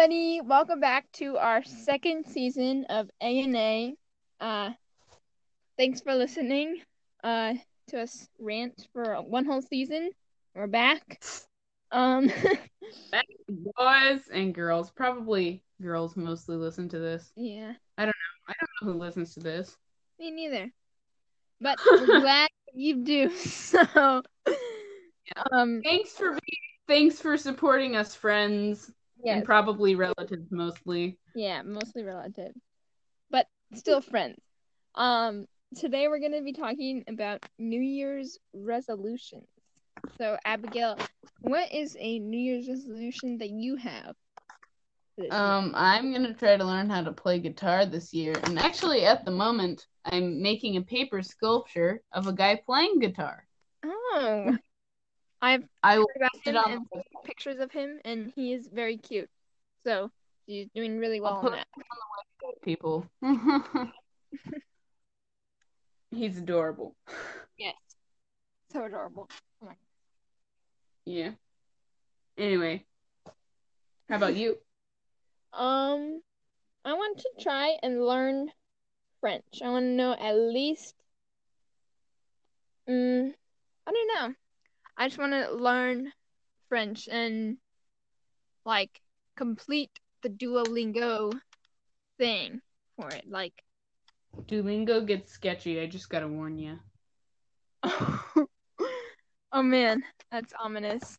everybody. Welcome back to our second season of A&A. Uh, thanks for listening uh, to us rant for one whole season. We're back. Um, Boys and girls, probably girls mostly listen to this. yeah, I don't know. I don't know who listens to this. me neither. But we're glad you do. So, um, Thanks for being, thanks for supporting us, friends, yes, and probably relatives mostly. yeah, mostly relative, but still friends. Um, today we're gonna be talking about New Year's resolutions. So, Abigail, what is a New Year's resolution that you have? for this year? Um, I'm gonna try to learn how to play guitar this year, and actually, at the moment, I'm making a paper sculpture of a guy playing guitar. Oh, I've I heard about him and pictures of him, and he is very cute. So he's doing really well on that. website, people. He's adorable. Yes, so adorable. Yeah. Anyway, how about you? Um, I want to try and learn French. I want to know at least. Mm, I don't know. I just want to learn French and like complete the Duolingo thing for it. Like, Duolingo gets sketchy. I just gotta warn you. oh man, that's ominous.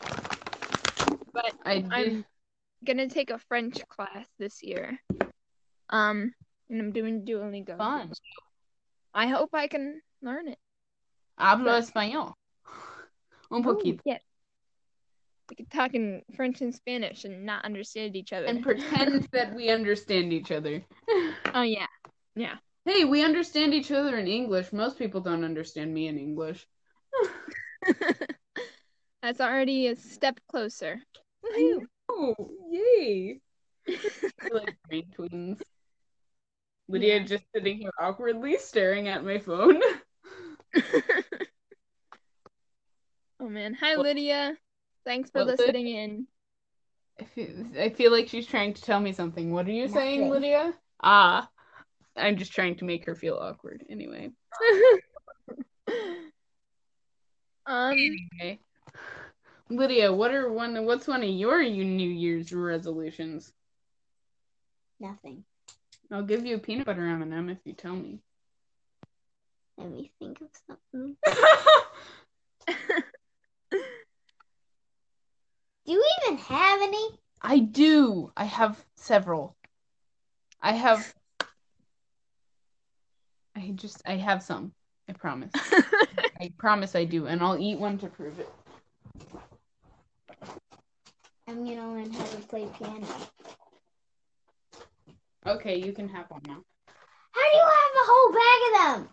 But I I'm gonna take a French class this year. Um, and I'm doing Duolingo. fun. I hope I can learn it. Hablo español. Un Ooh, poquito. yes. We could talk in French and Spanish and not understand each other. And pretend that we understand each other. oh yeah, yeah. Hey, we understand each other in English. Most people don't understand me in English. That's already a step closer. Woohoo! Oh, yay! Like brain twins. Lydia Yeah. just sitting here awkwardly staring at my phone. Oh man, hi What- Lydia. Thanks for What, Lyd? listening in. I feel, I feel like she's trying to tell me something. What are you saying, Nothing. Lydia? Ah, I'm just trying to make her feel awkward. Anyway. Um, Anyway. Lydia, what are one? What's one of your New Year's resolutions? Nothing. I'll give you a peanut butter M&M if you tell me. Let me think of something. Do you even have any? I do. I have several. I have. I just. I have some. I promise. I promise I do, and I'll eat one to prove it. I'm gonna learn how to play piano. Okay, you can have one now. How do you have a whole bag of them?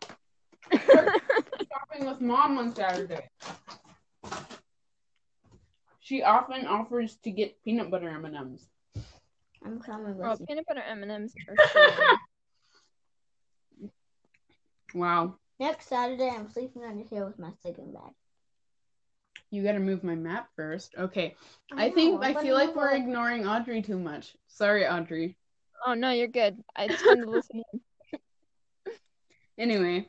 Shopping with mom on Saturday. She often offers to get peanut butter M&Ms. I'm coming well, with you. peanut butter M&Ms for sure. Wow, Next Saturday, I'm sleeping under here with my sleeping bag. you got to move my map first. Okay, I think know, I feel like we're it. ignoring Audrey too much. Sorry, Audrey. oh no, you're good. It's fun to listen. Anyway,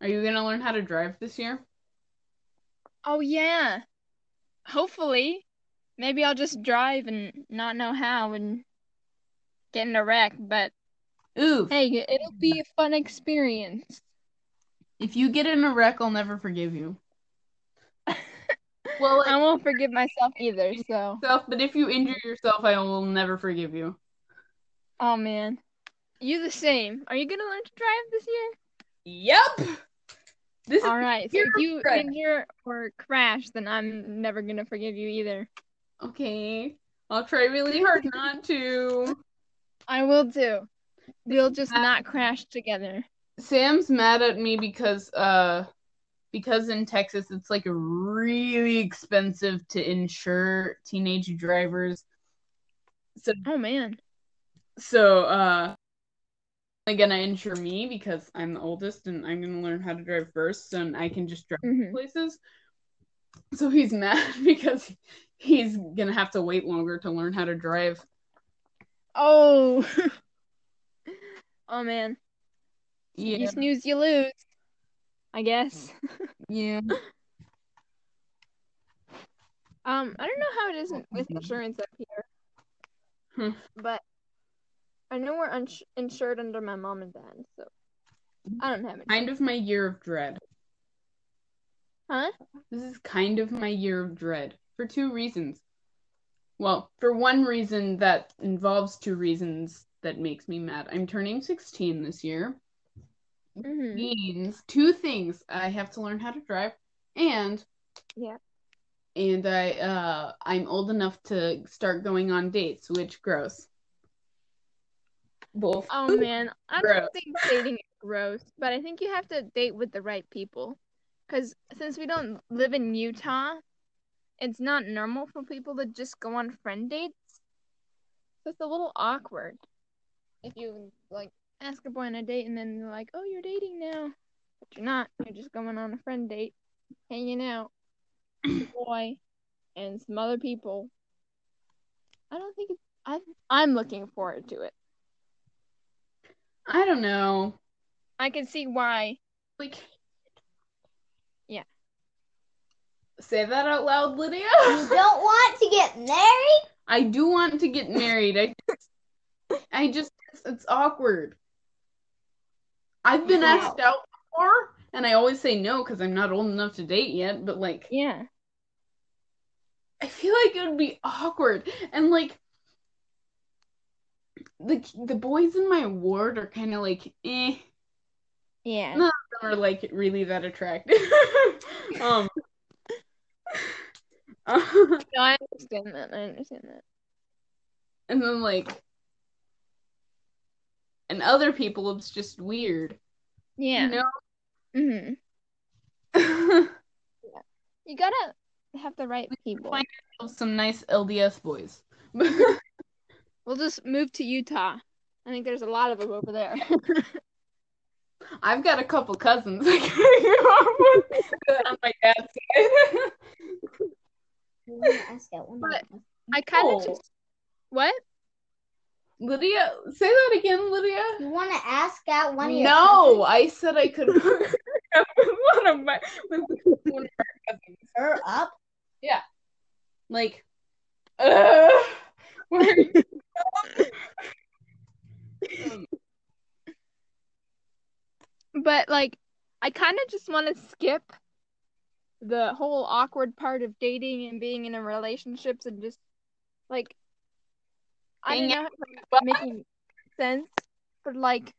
are you gonna learn how to drive this year? Oh yeah. Hopefully. Maybe I'll just drive and not know how and get in a wreck, but Ooh, hey, it'll be a fun experience. if you get in a wreck, I'll never forgive you. Well, I won't forgive myself either, so. yourself, but if you injure yourself, I will never forgive you. Oh man. You the same. Are you gonna learn to drive this year? Yep. This is Alright, so if you Right. injure or crash, then I'm never gonna forgive you either. okay. I'll try really hard not to. I will too. We'll just not crash together. Sam's mad at me because uh because in Texas it's like really expensive to insure teenage drivers. So Oh man. so uh gonna insure me because I'm the oldest and I'm gonna learn how to drive first and I can just drive Mhm. places. So he's mad because he's gonna have to wait longer to learn how to drive. Oh. oh man. Yeah. You snooze, you lose. I guess. Yeah. Um, I don't know how it is with insurance up here, Hmm. but I know we're uns- insured under my mom and dad, so I don't have any. Kind of my year of dread. Huh? This is kind of my year of dread for two reasons. Well, for one reason that involves two reasons that makes me mad. I'm turning 16 this year. hmm Means two things. I have to learn how to drive and Yeah. and I uh I'm old enough to start going on dates, which gross. Both. Oh man, I Gross. don't think dating is gross, but I think you have to date with the right people. Because since we don't live in Utah, it's not normal for people to just go on friend dates. So it's a little awkward if you like ask a boy on a date and then they're like, "Oh, you're dating now," but you're not. You're just going on a friend date, hanging out with a boy and some other people. I don't think it's. I I'm looking forward to it. I don't know. I can see why. Like Yeah. Say that out loud, Lydia. You don't want to get married? I do want to get married. I just, I just it's, it's awkward. I've been Yeah. asked out before, and I always say no because I'm not old enough to date yet. But like, Yeah. I feel like it would be awkward, and like, the the boys in my ward are kind of like, eh, Yeah. No. some are like really that attractive. um. No, I understand that. I understand that. and then like and other people it's just weird Yeah. you know? hmm know You gotta have the right people. find some nice lds boys We'll just move to Utah. I think there's a lot of them over there. i've got a couple cousins I can go with on my dad's side You want to ask out one But- I kind of No. just. What? lydia say that again lydia You want to ask out one of your no i said i could hook one of my with one of our cousins cousins? her up? Yeah. Like uh, where are you But like, I kind of just want to skip the whole awkward part of dating and being in a relationships and just like I don't know if making sense, but like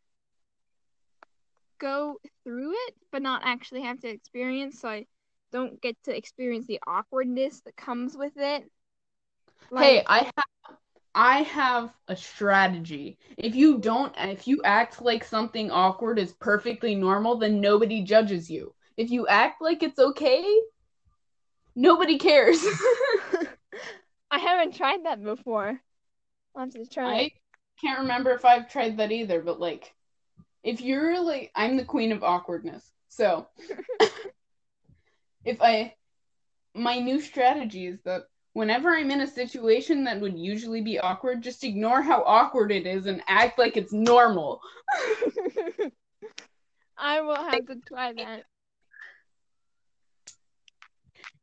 go through it, but not actually have to experience. So I don't get to experience the awkwardness that comes with it. Like, hey i have i have a strategy. If you don't if you act like something awkward is perfectly normal then nobody judges you. If you act like it's okay nobody cares. I haven't tried that before. I'll have to try i can't remember if i've tried that either but like if you're like i'm the queen of awkwardness so if i my new strategy is that whenever i'm in a situation that would usually be awkward just ignore how awkward it is and act like it's normal I will have to try that.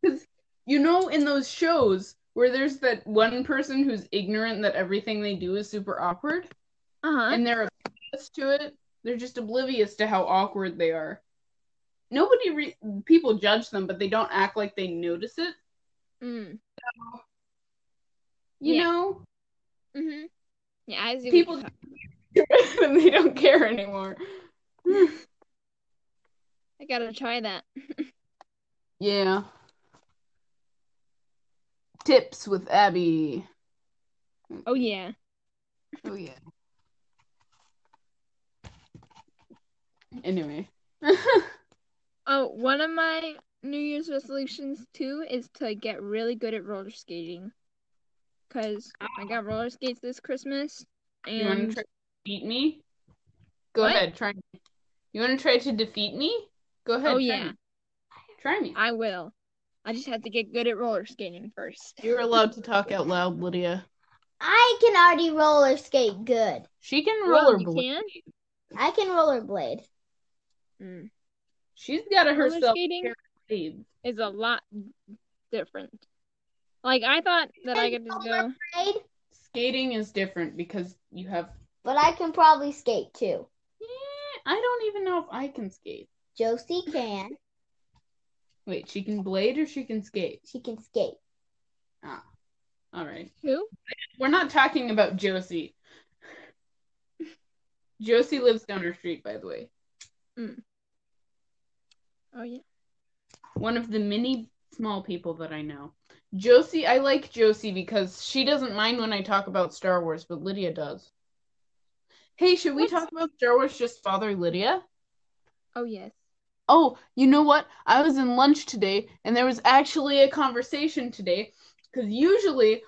Because you know, in those shows where there's that one person who's ignorant that everything they do is super awkward, Uh huh. and they're oblivious to it. They're just oblivious to how awkward they are. Nobody, re- people judge them, but they don't act like they notice it. Mm. You Yeah. know, Mhm. Yeah, I see. people and they don't care anymore. I gotta try that. Yeah. Tips with Abby. Oh yeah. Oh yeah. Anyway. Oh, one of my New Year's resolutions too is to get really good at roller skating. Cause I got roller skates this Christmas, you want to and try to defeat me? Go What? ahead, try. me. You want to try to defeat me? Go ahead. oh try yeah, me. Try me. I will. I just have to get good at roller skating first. You're allowed to talk out loud, Lydia. I can already roller skate good. She can Well, roller you can? I can rollerblade. Mm. She's got a Roller herself. skating paid. is a lot different. Like I thought that I could just go. Rollerblade, Skating is different because you have. but I can probably skate too. Eh, I don't even know if I can skate. Josie can. Wait, she can blade or she can skate? She can skate. Ah, all right. Who? We're not talking about Josie. Josie lives down her street, by the way. Oh yeah. One of the many small people that I know. Josie, I like Josie because she doesn't mind when I talk about Star Wars, but Lydia does. Hey, should we What's- talk about Star Wars just Father Lydia? Oh yes. Oh, you know what? I was in lunch today and there was actually a conversation today because usually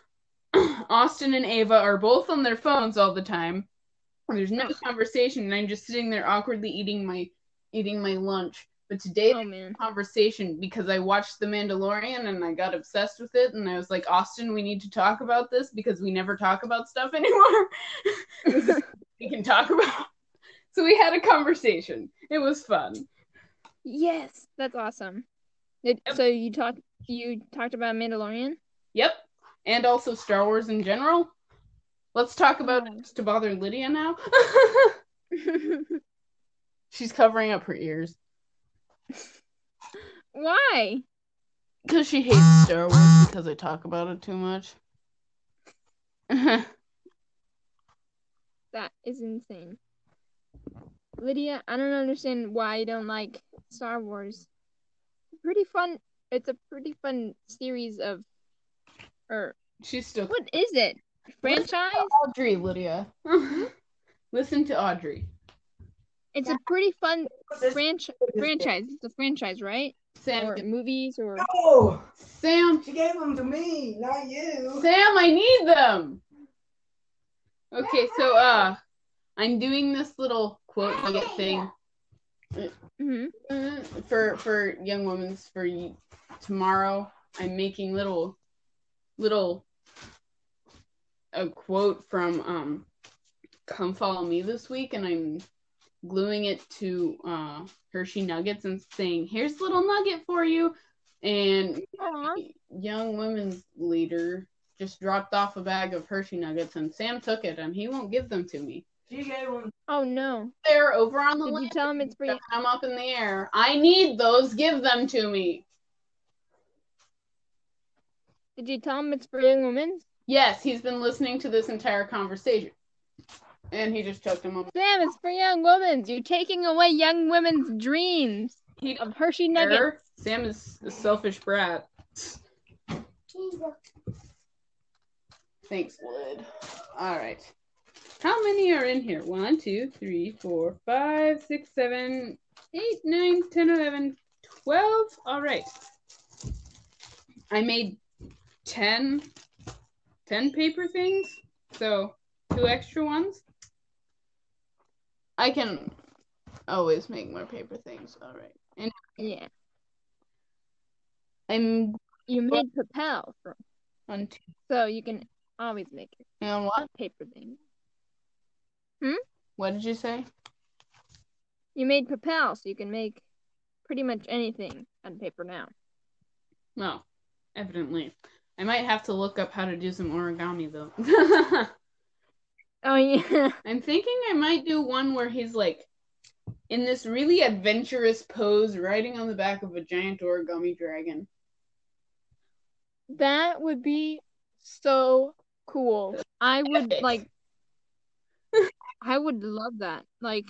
Austin and Ava are both on their phones all the time. There's no oh. conversation and I'm just sitting there awkwardly eating my eating my lunch. But today Oh conversation because I watched The Mandalorian and I got obsessed with it and I was like, Austin, we need to talk about this because we never talk about stuff anymore. We can talk about. So we had a conversation. It was fun. Yes, that's awesome. Did, Yep. So you talked you talked about Mandalorian? Yep. And also Star Wars in general. Let's talk oh, about Oh. it to bother Lydia now. She's covering up her ears Why? because she hates Star Wars because I talk about it too much. That is insane. Lydia, I don't understand why you don't like Star Wars. Pretty fun. It's a pretty fun series of, or She's still what is it? Franchise? Audrey, Lydia. Listen to Audrey. It's a pretty fun franch- franchise. It's a franchise, right? Sam, Or movies, or No, Sam, she gave them to me, not you. Sam, I need them. Okay, so uh, I'm doing this little quote nugget thing hmm Mm, for for young women's for y- tomorrow. I'm making little little a quote from um Come Follow Me this week, and I'm gluing it to uh Hershey Nuggets and saying, "Here's a little nugget for you." And Aw. young women's leader just dropped off a bag of Hershey Nuggets, and Sam took it, and he won't give them to me. She gave them. Oh no! They're over on the Did you tell him it's for you? I'm up in the air. I need those. Give them to me. Did you tell him it's for young women? Yes, he's been listening to this entire conversation. And he just choked him up. Sam, it's for young women. You're taking away young women's dreams He of Hershey Nuggets. Sam is a selfish brat. Thanks, Wood. All right. How many are in here? One, two, three, four, five, six, seven, eight, nine, ten, eleven, twelve. All right. I made 10, 10 paper things, so two extra ones. I can always make more paper things. All right. And Yeah, I'm you made papel for, on two. so you can always make it. And what? Paper thing. Hmm. What did you say? You made papel, so you can make pretty much anything on paper now. Well, evidently. I might have to look up how to do some origami though. Oh yeah. I'm thinking I might do one where he's like in this really adventurous pose riding on the back of a giant origami dragon. That would be so cool. I would Epic. like I would love that. Like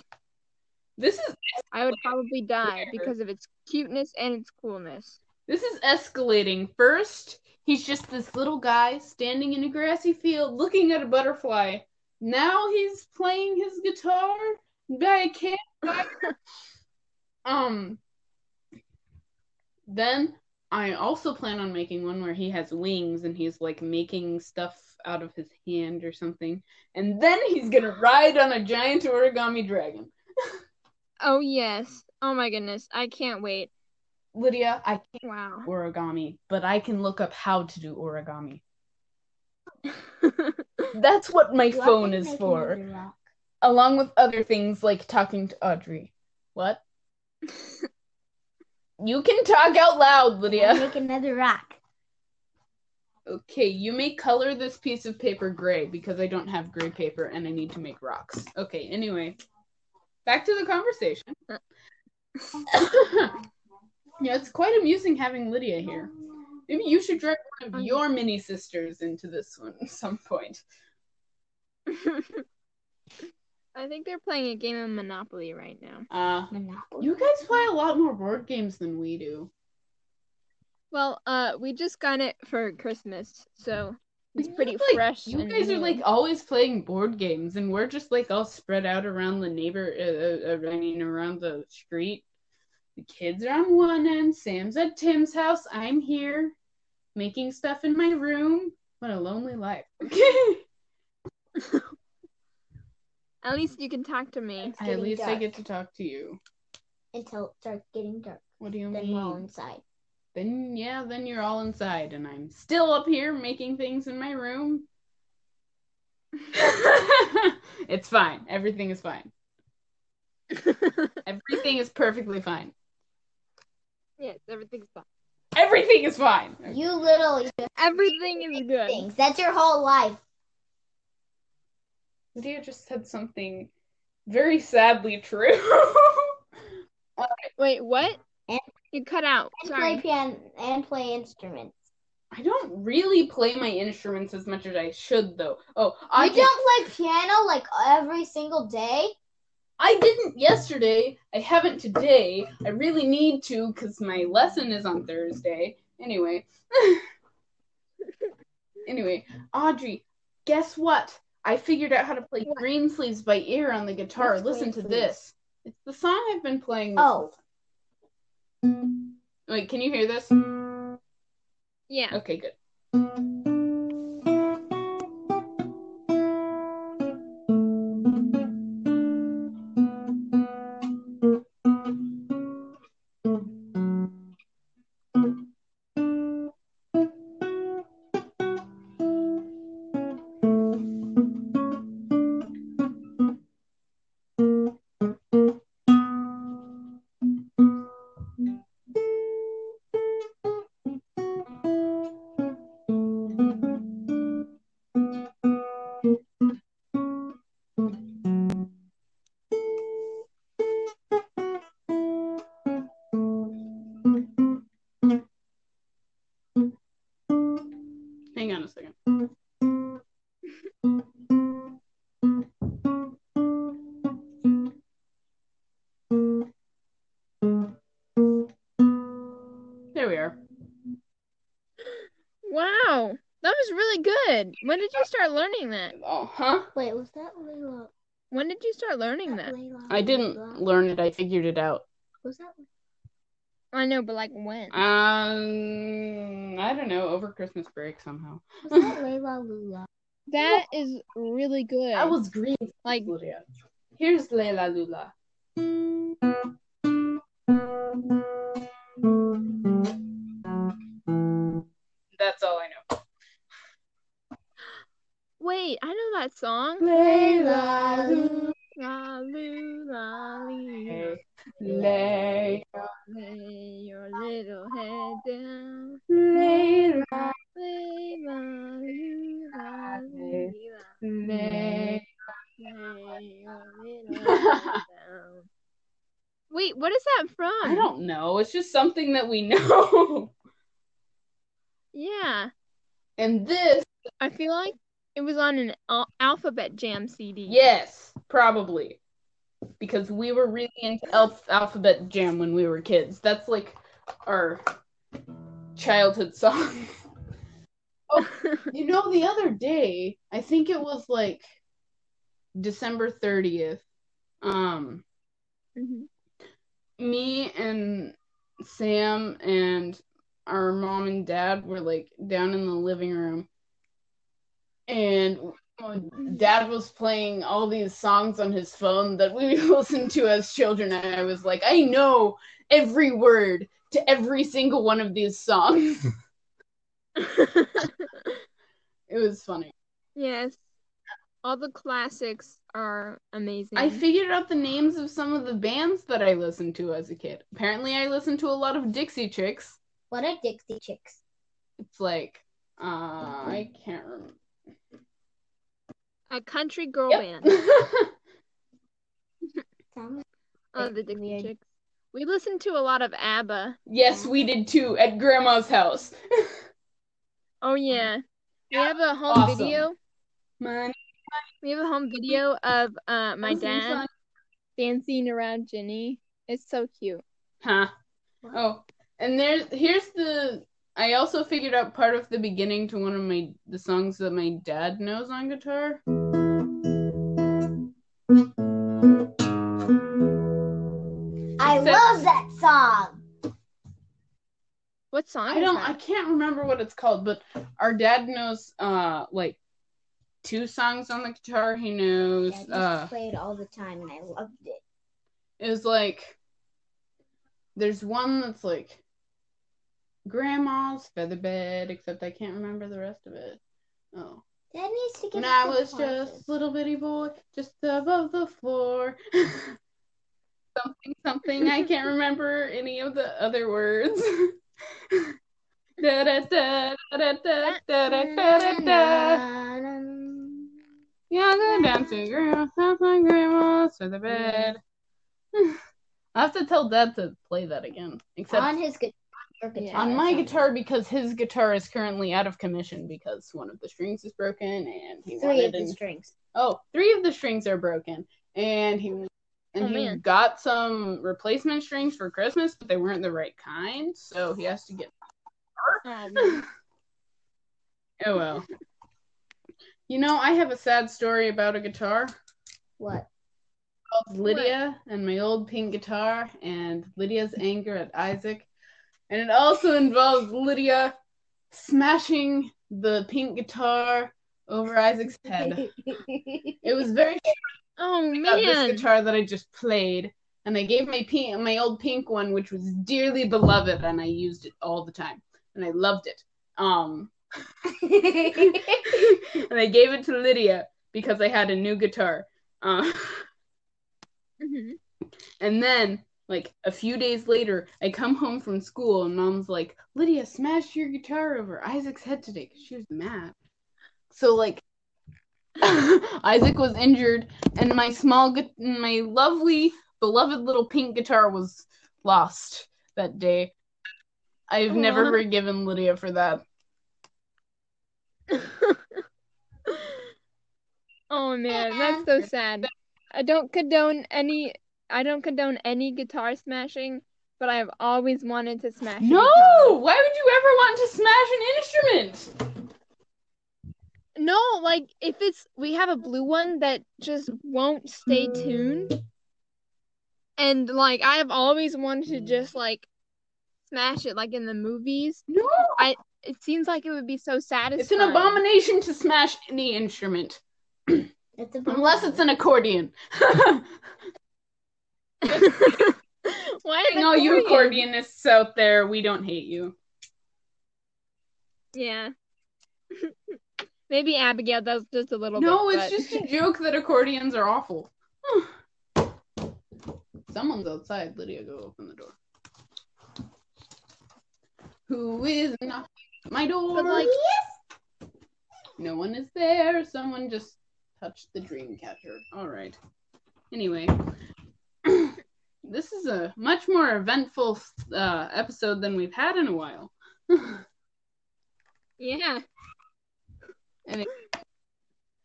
This is I would probably die because of its cuteness and its coolness. this is escalating. First, he's just this little guy standing in a grassy field looking at a butterfly. Now he's playing his guitar by a campfire. um then I also plan on making one where he has wings and he's like making stuff out of his hand or something. And then he's gonna ride on a giant origami dragon. Oh yes. Oh my goodness. I can't wait. Lydia, I can't Wow. do origami, but I can look up how to do origami. That's what my I phone is for, along with other things like talking to Audrey. What? You can talk out loud, I'll Lydia. Make another rock. Okay, you may color this piece of paper gray because I don't have gray paper and I need to make rocks. Okay, anyway, back to the conversation. yeah, it's quite amusing having Lydia here. Maybe you should drag one of Um, your mini sisters into this one at some point. I think they're playing a game of Monopoly right now. Uh, Monopoly. you guys play a lot more board games than we do. Well, uh, we just got it for Christmas, so it's You pretty like- fresh. You guys are like always playing board games, and we're just like all spread out around the neighbor. Uh, uh, I mean, around the street. The kids are on one end. Sam's at Tim's house. I'm here, making stuff in my room. What a lonely life. At least you can talk to me. It's At getting least I dark get to talk to you. until it starts getting dark. What do you Then we're all inside. Then yeah, then you're all inside, and I'm still up here making things in my room. it's fine. Everything is fine. Everything is perfectly fine. yes, everything's fine. Everything is fine. You literally Everything is good. things. That's your whole life. Lydia just said something very sadly true. Wait, what? And- You cut out. And play piano and play instruments. I don't really play my instruments as much as I should, though. Oh, I you don't play piano like every single day. I didn't yesterday. I haven't today. I really need to because my lesson is on Thursday. Anyway. anyway, Audrey, guess what? I figured out how to play Greensleeves by ear on the guitar. What's Listen to this. It's the song I've been playing. This Oh. whole. Wait, can you hear this? Yeah. Okay, good. Learning that? Oh, huh? Wait, was that Layla? When did you start learning that? Layla I didn't Layla? learn it. I figured it out. Was that? I know, but like when? Um, I don't know. Over Christmas break somehow. Was that Layla Lula? That is really good. That was green. like Lydia. Here's Leila Lula. That's all I know. Wait, I know that song. Layla. La, lu, la. Lay, Lay your little head down. Lay, la, lu, la, la. lay. Lay your little head down. Wait, what is that from? I don't know. It's just something that we know. Yeah, And this, I feel like it was on an al- Alphabet Jam CD. yes, probably. Because we were really into Alph- Alphabet Jam when we were kids. That's like our childhood song. Oh, you know, the other day, I think it was like December 30th. Um, Mhm. me and Sam and our mom and dad were like down in the living room, and dad was playing all these songs on his phone that we listened to as children. And I was like, I know every word to every single one of these songs. it was funny. yes. All the classics are amazing. I figured out the names of some of the bands that I listened to as a kid. Apparently, I listened to a lot of Dixie Chicks. What are Dixie Chicks? It's like, uh, I can't remember. A country girl Yep. band. Oh, the Dixie Weird. Chicks. We listened to a lot of ABBA. yes, we did too at Grandma's house. Oh yeah. We have a home Awesome. video. Money, We have a home video of uh my awesome dad song. dancing around Jenny. It's so cute. Huh. Oh, and there's here's the. I also figured out part of the beginning to one of my the songs that my dad knows on guitar. I Except- love that song. What song? I don't. that? I can't remember what it's called, but our dad knows uh like two songs on the guitar. He knows Yeah, I just uh played all the time and I loved it. it was like there's one that's like grandma's feather bed, except I can't remember the rest of it. Oh. Dad needs to get When I was classes. just little bitty boy, just above the floor. something, something. I can't remember any of the other words. da da da da da da da da da da. Younger dancing girl, sounds like grandma's to the bed. I have to tell Dad to play that again. Except on his guitar. Guitar, on my guitar because his guitar is currently out of commission because one of the strings is broken and he Three wanted of the an- strings. Oh, three of the strings are broken, and he oh, and Oh, he man. got some replacement strings for Christmas, but they weren't the right kind, so he has to get. Oh. Oh well. You know, I have a sad story about a guitar What? called Lydia and my old pink guitar and Lydia's anger at Isaac, and it also involves Lydia smashing the pink guitar over Isaac's head. It was very Oh got this guitar that I just played, and I gave my pink, my old pink one, which was dearly beloved, and I used it all the time, and I loved it. Um, and I gave it to Lydia because I had a new guitar. Uh, Mhm. and then, like a few days later, I come home from school, and Mom's like, "Lydia smashed your guitar over Isaac's head today because she was mad." So like. Isaac was injured, and my small, gu- my lovely, beloved little pink guitar was lost that day. I've never forgiven Lydia for that. oh man, that's so sad. I don't condone any. I don't condone any guitar smashing, but I've always wanted to smash. No! guitar. Why would you ever want to smash an instrument? No, like if it's we have a blue one that just won't stay tuned. And like I have always wanted to just like smash it like in the movies. No! I It seems like it would be so satisfying. It's an abomination to smash any instrument. It's Unless it's an accordion. Why an all you accordionists out there, we don't hate you. Yeah. Maybe Abigail does just a little No, bit. it's but- just a joke that accordions are awful. Someone's outside. Lydia, go open the door. Who is knocking at my door? But, like- yes! no one is there. Someone just touched the dream catcher. All right. Anyway, this is a much more eventful uh, episode than we've had in a while. Yeah. And it-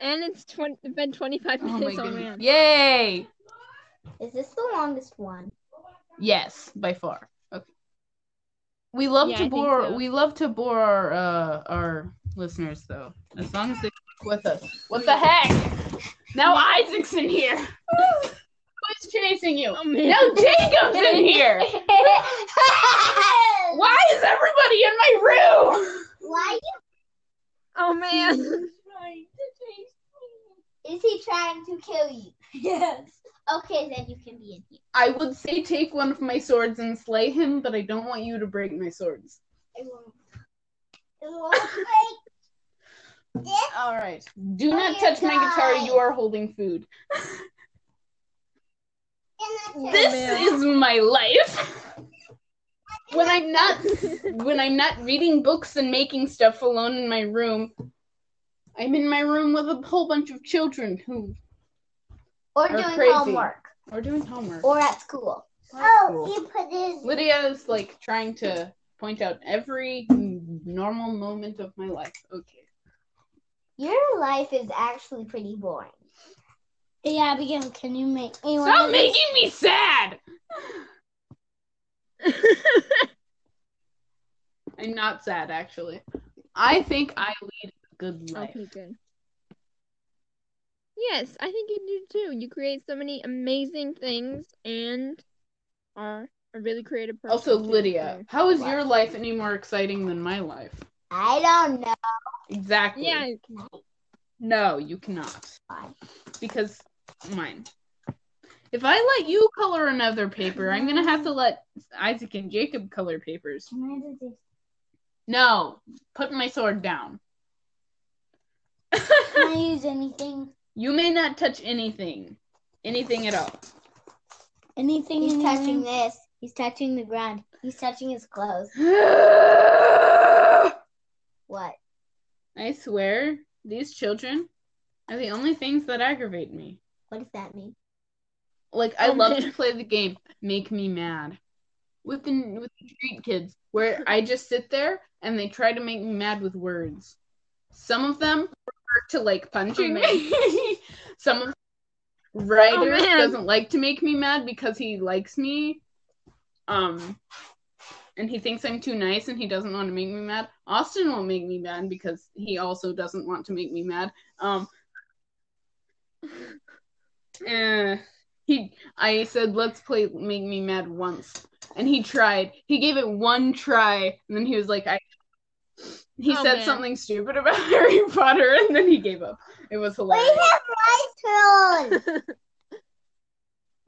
And it's 20, been 25 oh my minutes. Oh, goodness! man. Yay! Is this the longest one? Yes, by far. Okay. We love Yeah, to think bore. so. We love to bore our uh, our listeners though, as long as they stick with us. What the heck? Now Isaac's in here. Who's chasing you? Oh, man. Now Jacob's in here. Why is everybody in my room? Why You... Oh, man. is he trying to kill you? Yes. Okay, then you can be in here. I would say take one of my swords and slay him, but I don't want you to break my swords. It won't. It won't break. All right. Do not you touch my guitar. You are holding food. and This oh, man. is my life. When I'm not when I'm not reading books and making stuff alone in my room, I'm in my room with a whole bunch of children who or Or doing crazy. homework. or doing homework. Or at school. Oh, he put his. Lydia is like trying to point out every normal moment of my life. Okay. Your life is actually pretty boring. Hey, Abigail, can you make me one Stop these? making me sad. I'm not sad actually. I think I lead a good life. okay, good. Yes, I think you do too. You create so many amazing things and are a really creative person. Also, Lydia, so- how is What? your life any more exciting than my life? I don't know. Exactly. Yeah, No, you cannot. Why? Because mine. If I let you color another paper, I'm gonna have to let Isaac and Jacob color papers. Can I do this? No, put my sword down. Can I use anything? you may not touch anything. Anything at all. Anything He's touching this. He's touching the ground. He's touching his clothes. What? I swear, these children are the only things that aggravate me. What does that mean? Like I love to play the game Make Me Mad with the with the street kids, where I just sit there and they try to make me mad with words. Some of them refer to like punching Oh, me. Some of Ryder Oh, doesn't like to make me mad because he likes me. Um and he thinks I'm too nice and he doesn't want to make me mad. Austin won't make me mad because he also doesn't want to make me mad. Um eh, he I said let's play make me mad once. And he tried. He gave it one try and then he was like I he Oh, said man. something stupid about Harry Potter and then he gave up. It was hilarious. We have rice pills.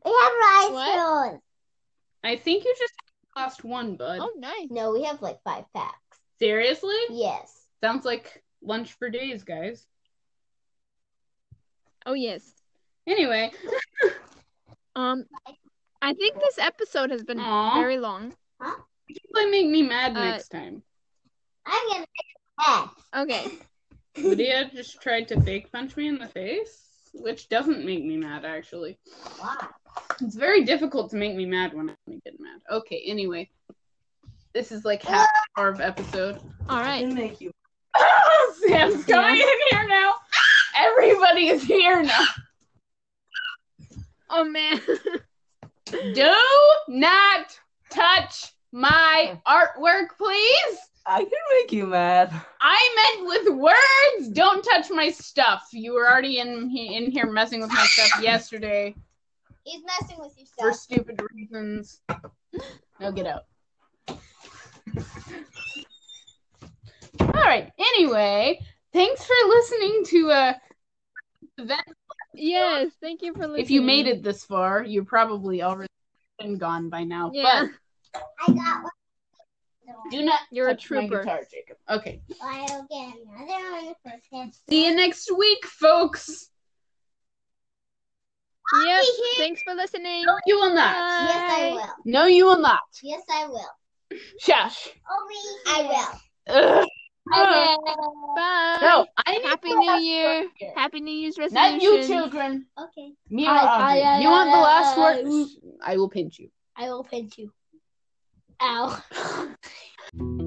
We have rice What? pills. I think you just lost one, bud. oh, nice. No, we have like five packs. Seriously? Yes. Sounds like lunch for days, guys. Oh, yes. Anyway, Um, I think this episode has been Aw. very long. play make me mad Uh, next time. I'm gonna make that. Okay. Lydia just tried to fake punch me in the face, which doesn't make me mad actually. Why? It's very difficult to make me mad when I get mad. Okay, anyway. This is like half an hour of episode. Alright. I right. can make you. Sam's coming in here now. Everybody is here now. Oh, man. Do not touch my artwork, please. I can make you mad. I meant with words. Don't touch my stuff. You were already in in here messing with my stuff yesterday He's messing with your for stupid reasons. Now get out. All right. Anyway, thanks for listening to uh that. Yes. Thank you for listening. If you made it this far, you're probably already been gone by now. Yeah. I got one. Do not You're a touch my trooper. guitar, Jacob. Okay. I'll get another one for him. See you next week, folks. Yep. be here. Thanks for listening. No, you will not. Yes, I will. No, you will not. Yes, I will. Shush. I will. Ugh. I Bye. No, I Happy New have Year. Happy New Year's resolution. Not you children. Okay. Me or I- Audrey. I- I- you want the last I- word? I will pinch you. I will pinch you. Ow.